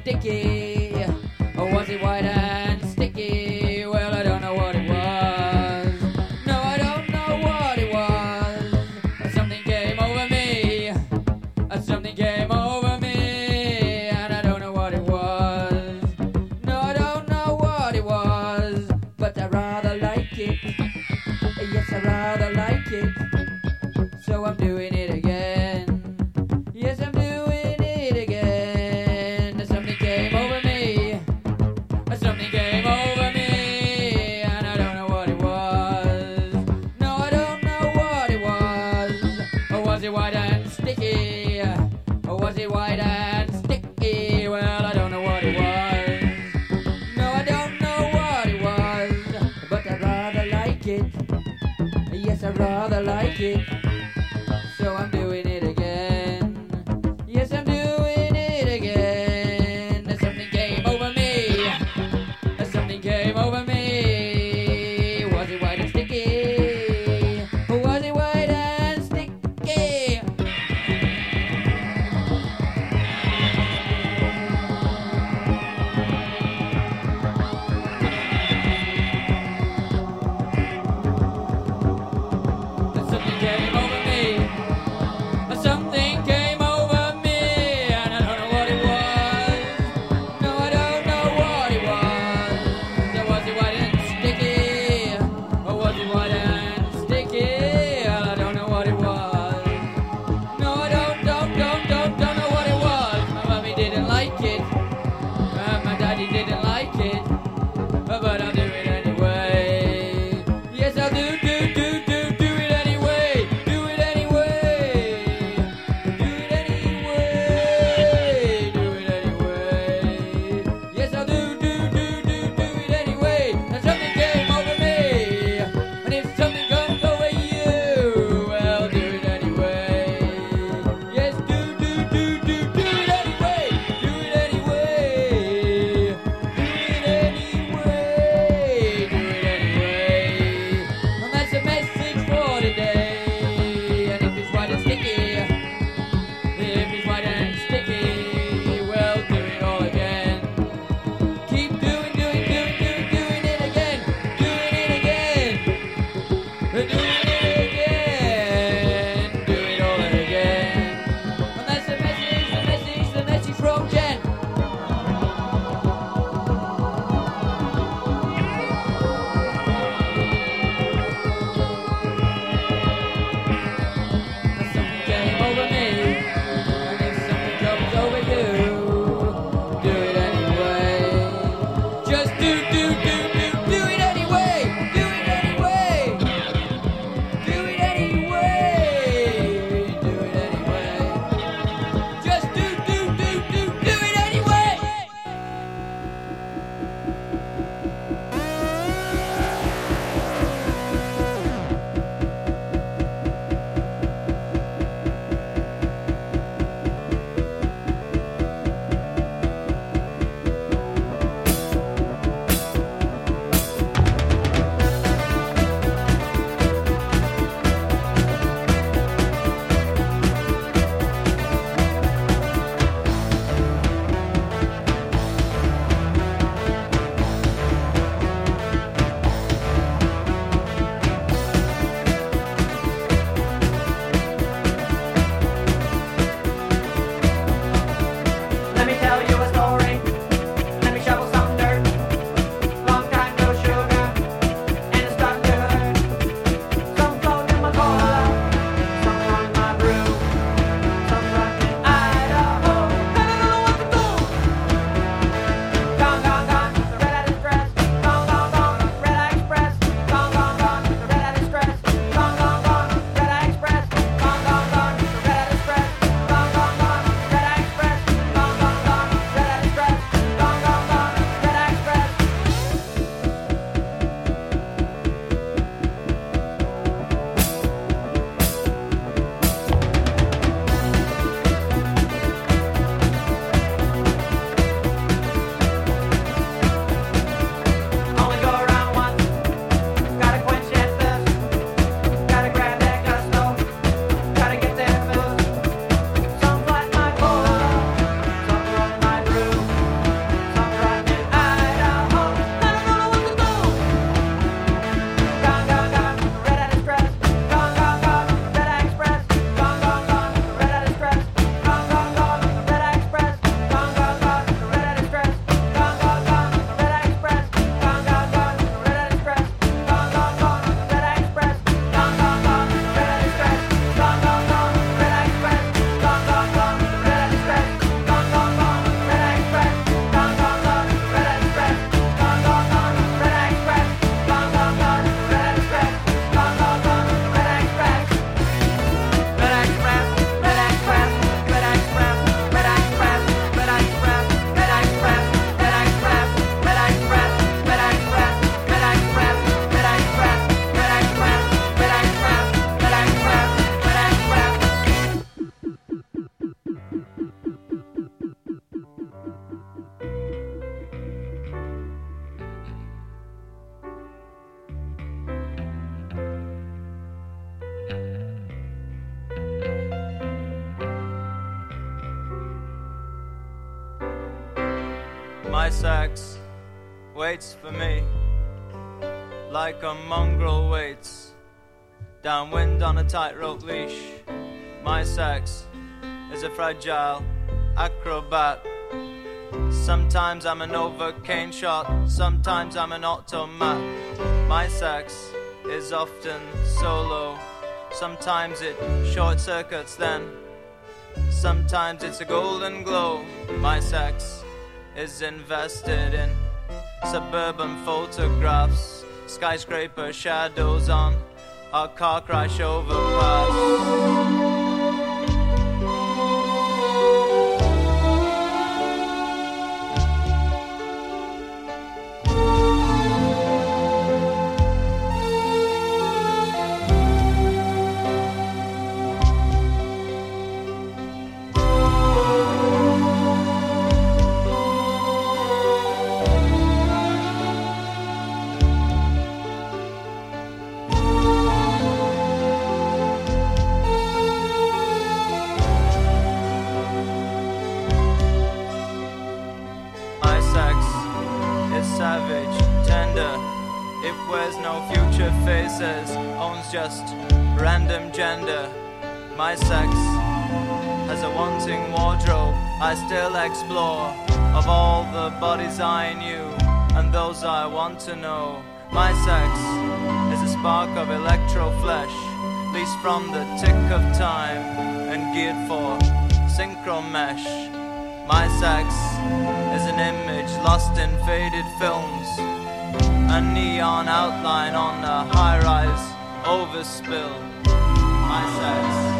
sticky? Or was it white is a acrobat. Sometimes I'm an overcane shot, sometimes I'm an automat. My sex is often solo, sometimes it short circuits then. Sometimes it's a golden glow. My sex is invested in suburban photographs, skyscraper shadows on a car crash overpass. Wears no future faces, owns just random gender. My sex has a wanting wardrobe. I still explore of all the bodies I knew and those I want to know. My sex is a spark of electro flesh, leased from the tick of time and geared for synchro mesh. My sex is an image lost in faded films. A neon outline on a high rise overspill. My sex.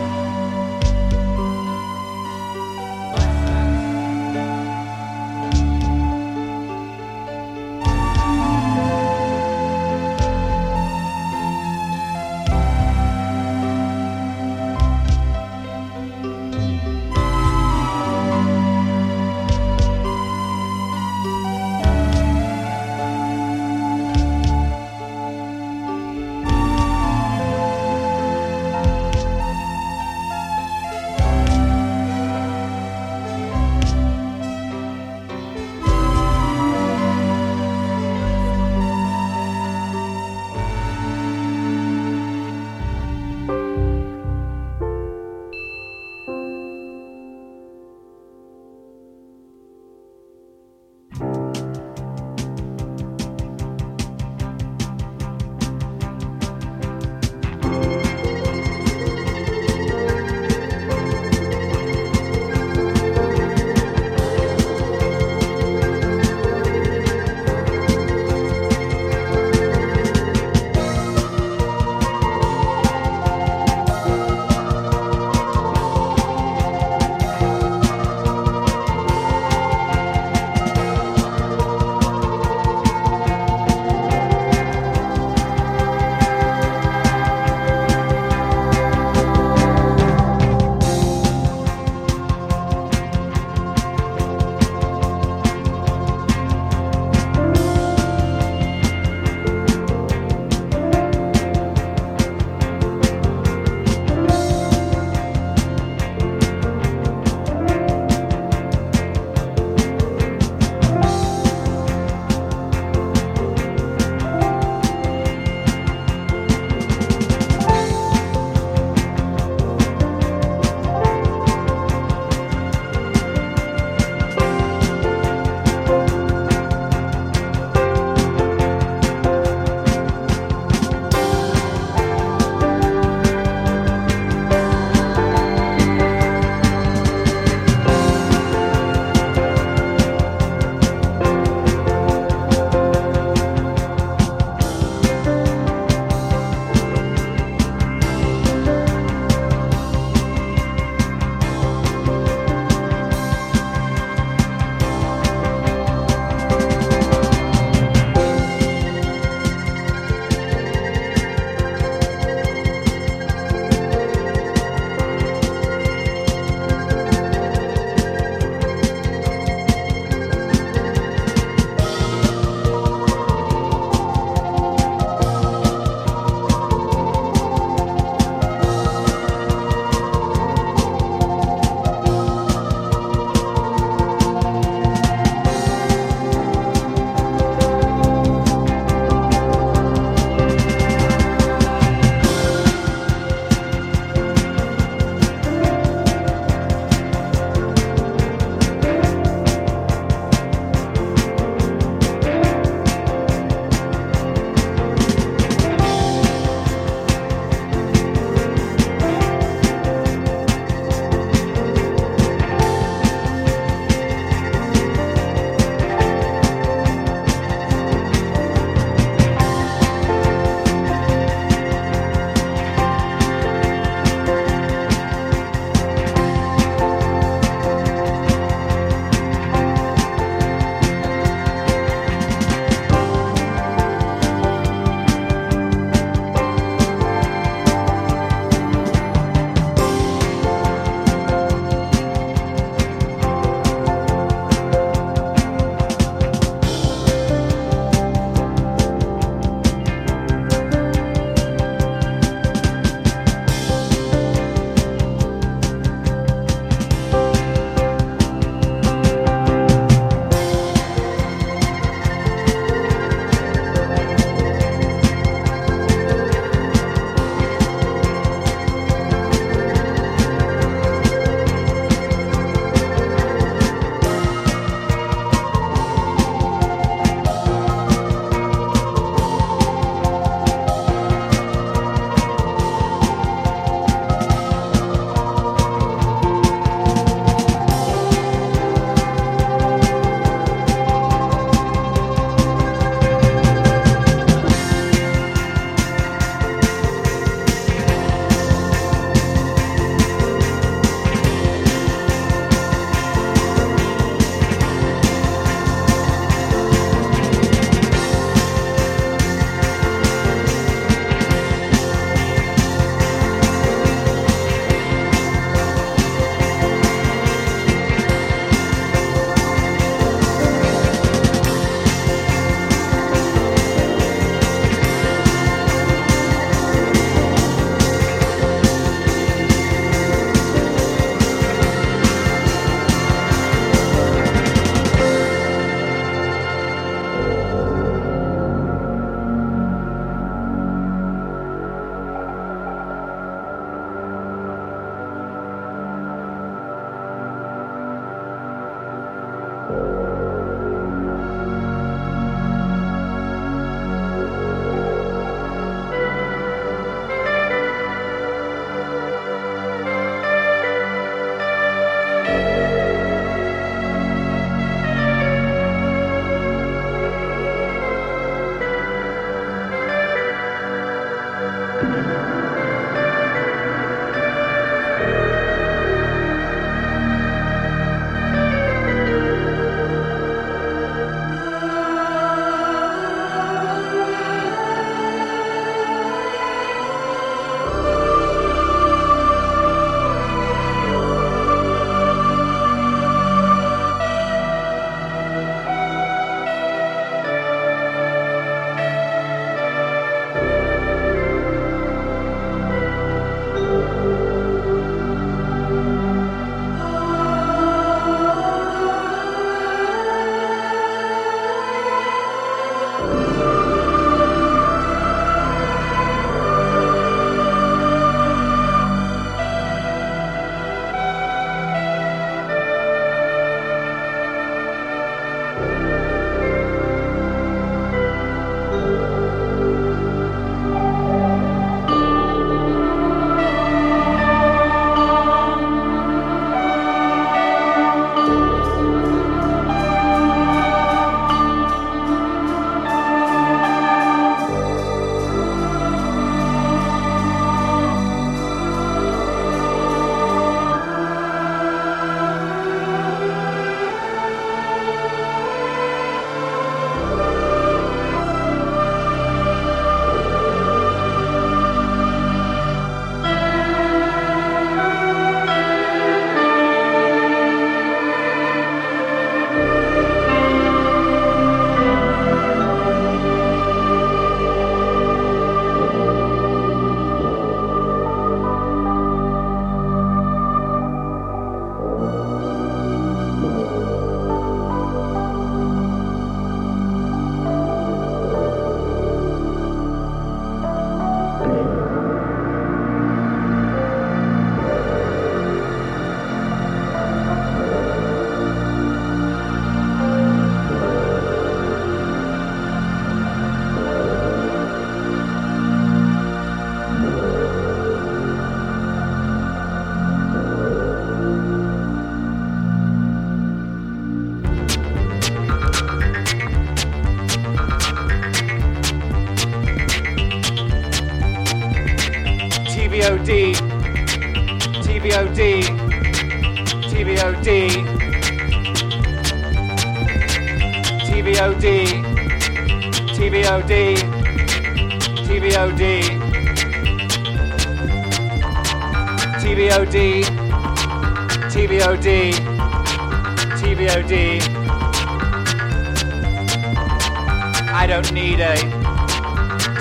I don't need a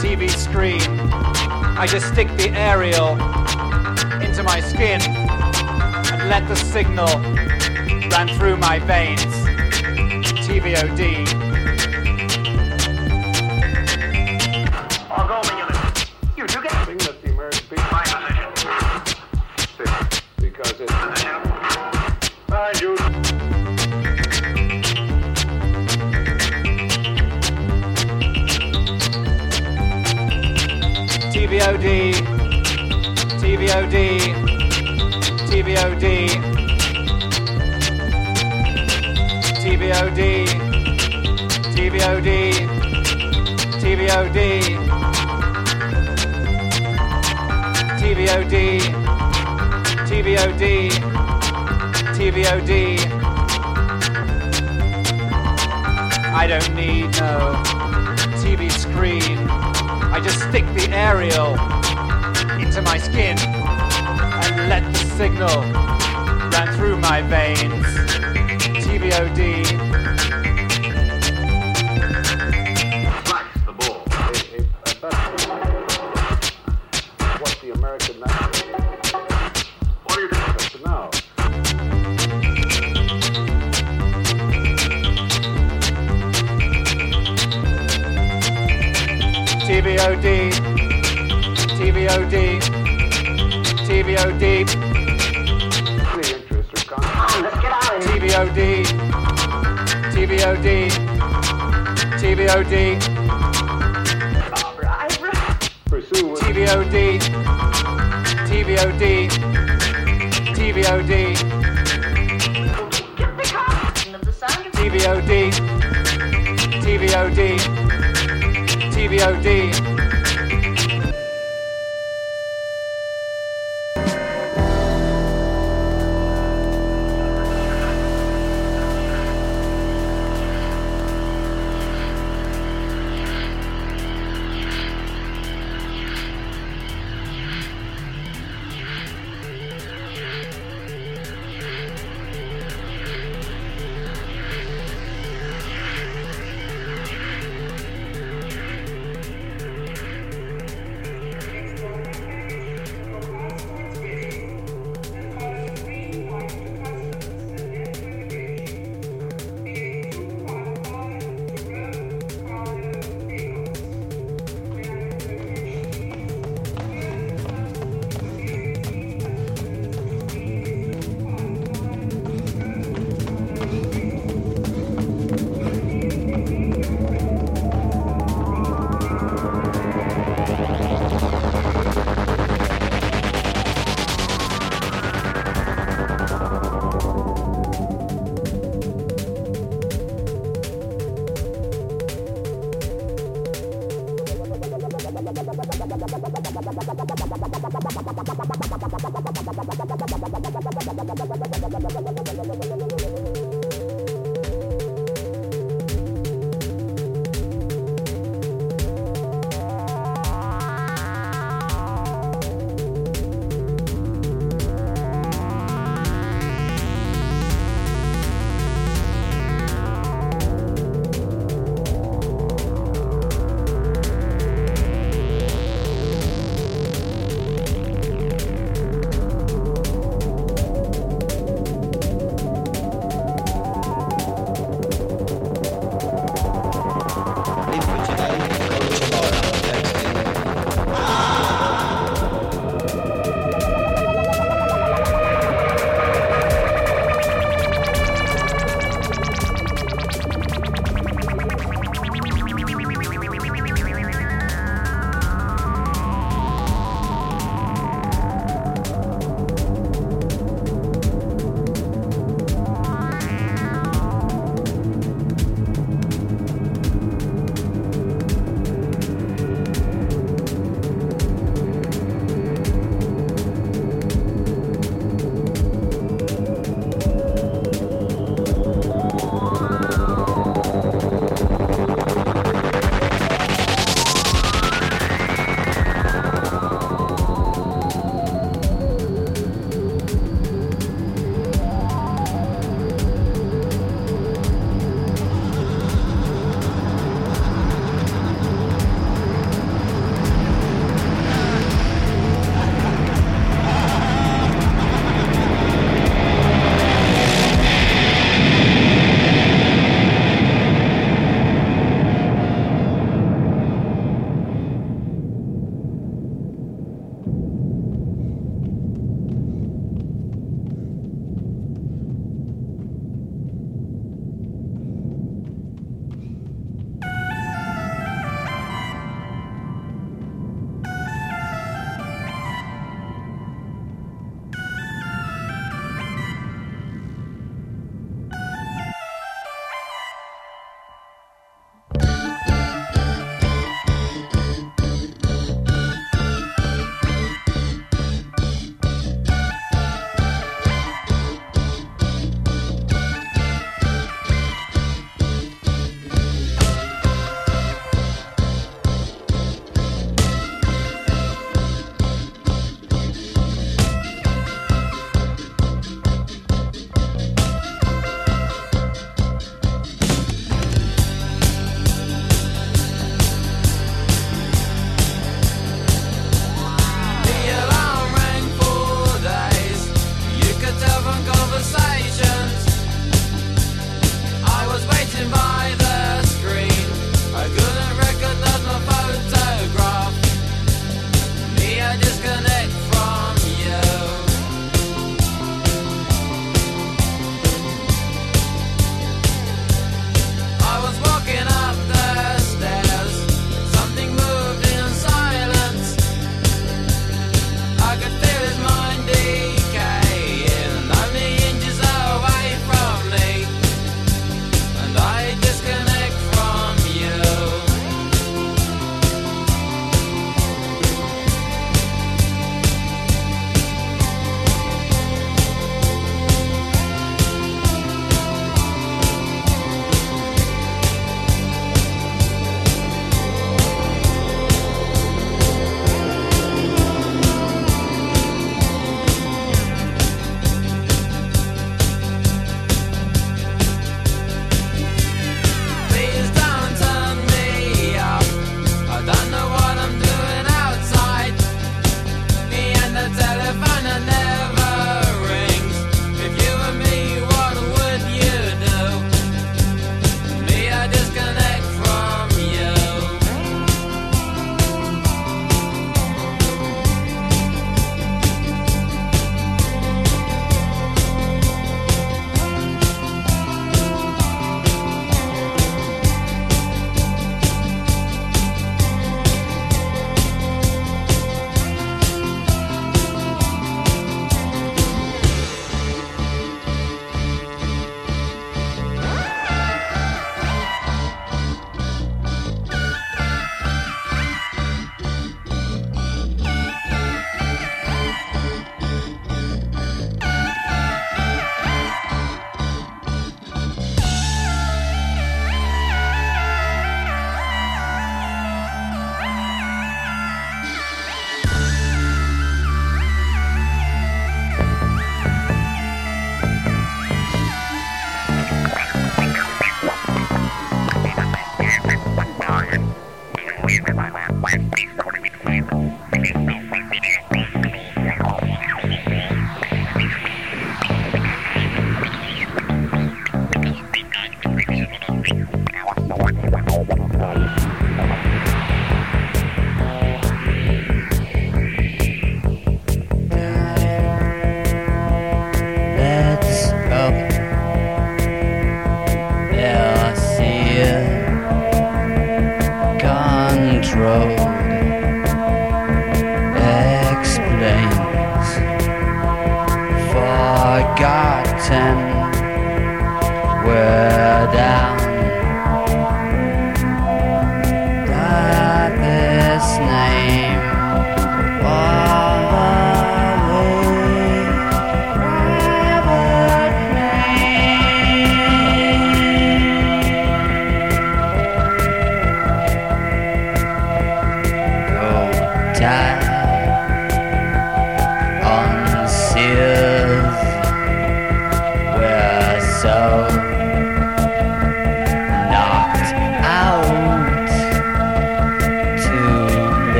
TV screen. I just stick the aerial into my skin and let the signal run through my veins. TVOD. signal ran through my veins. TVOD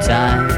time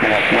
Thank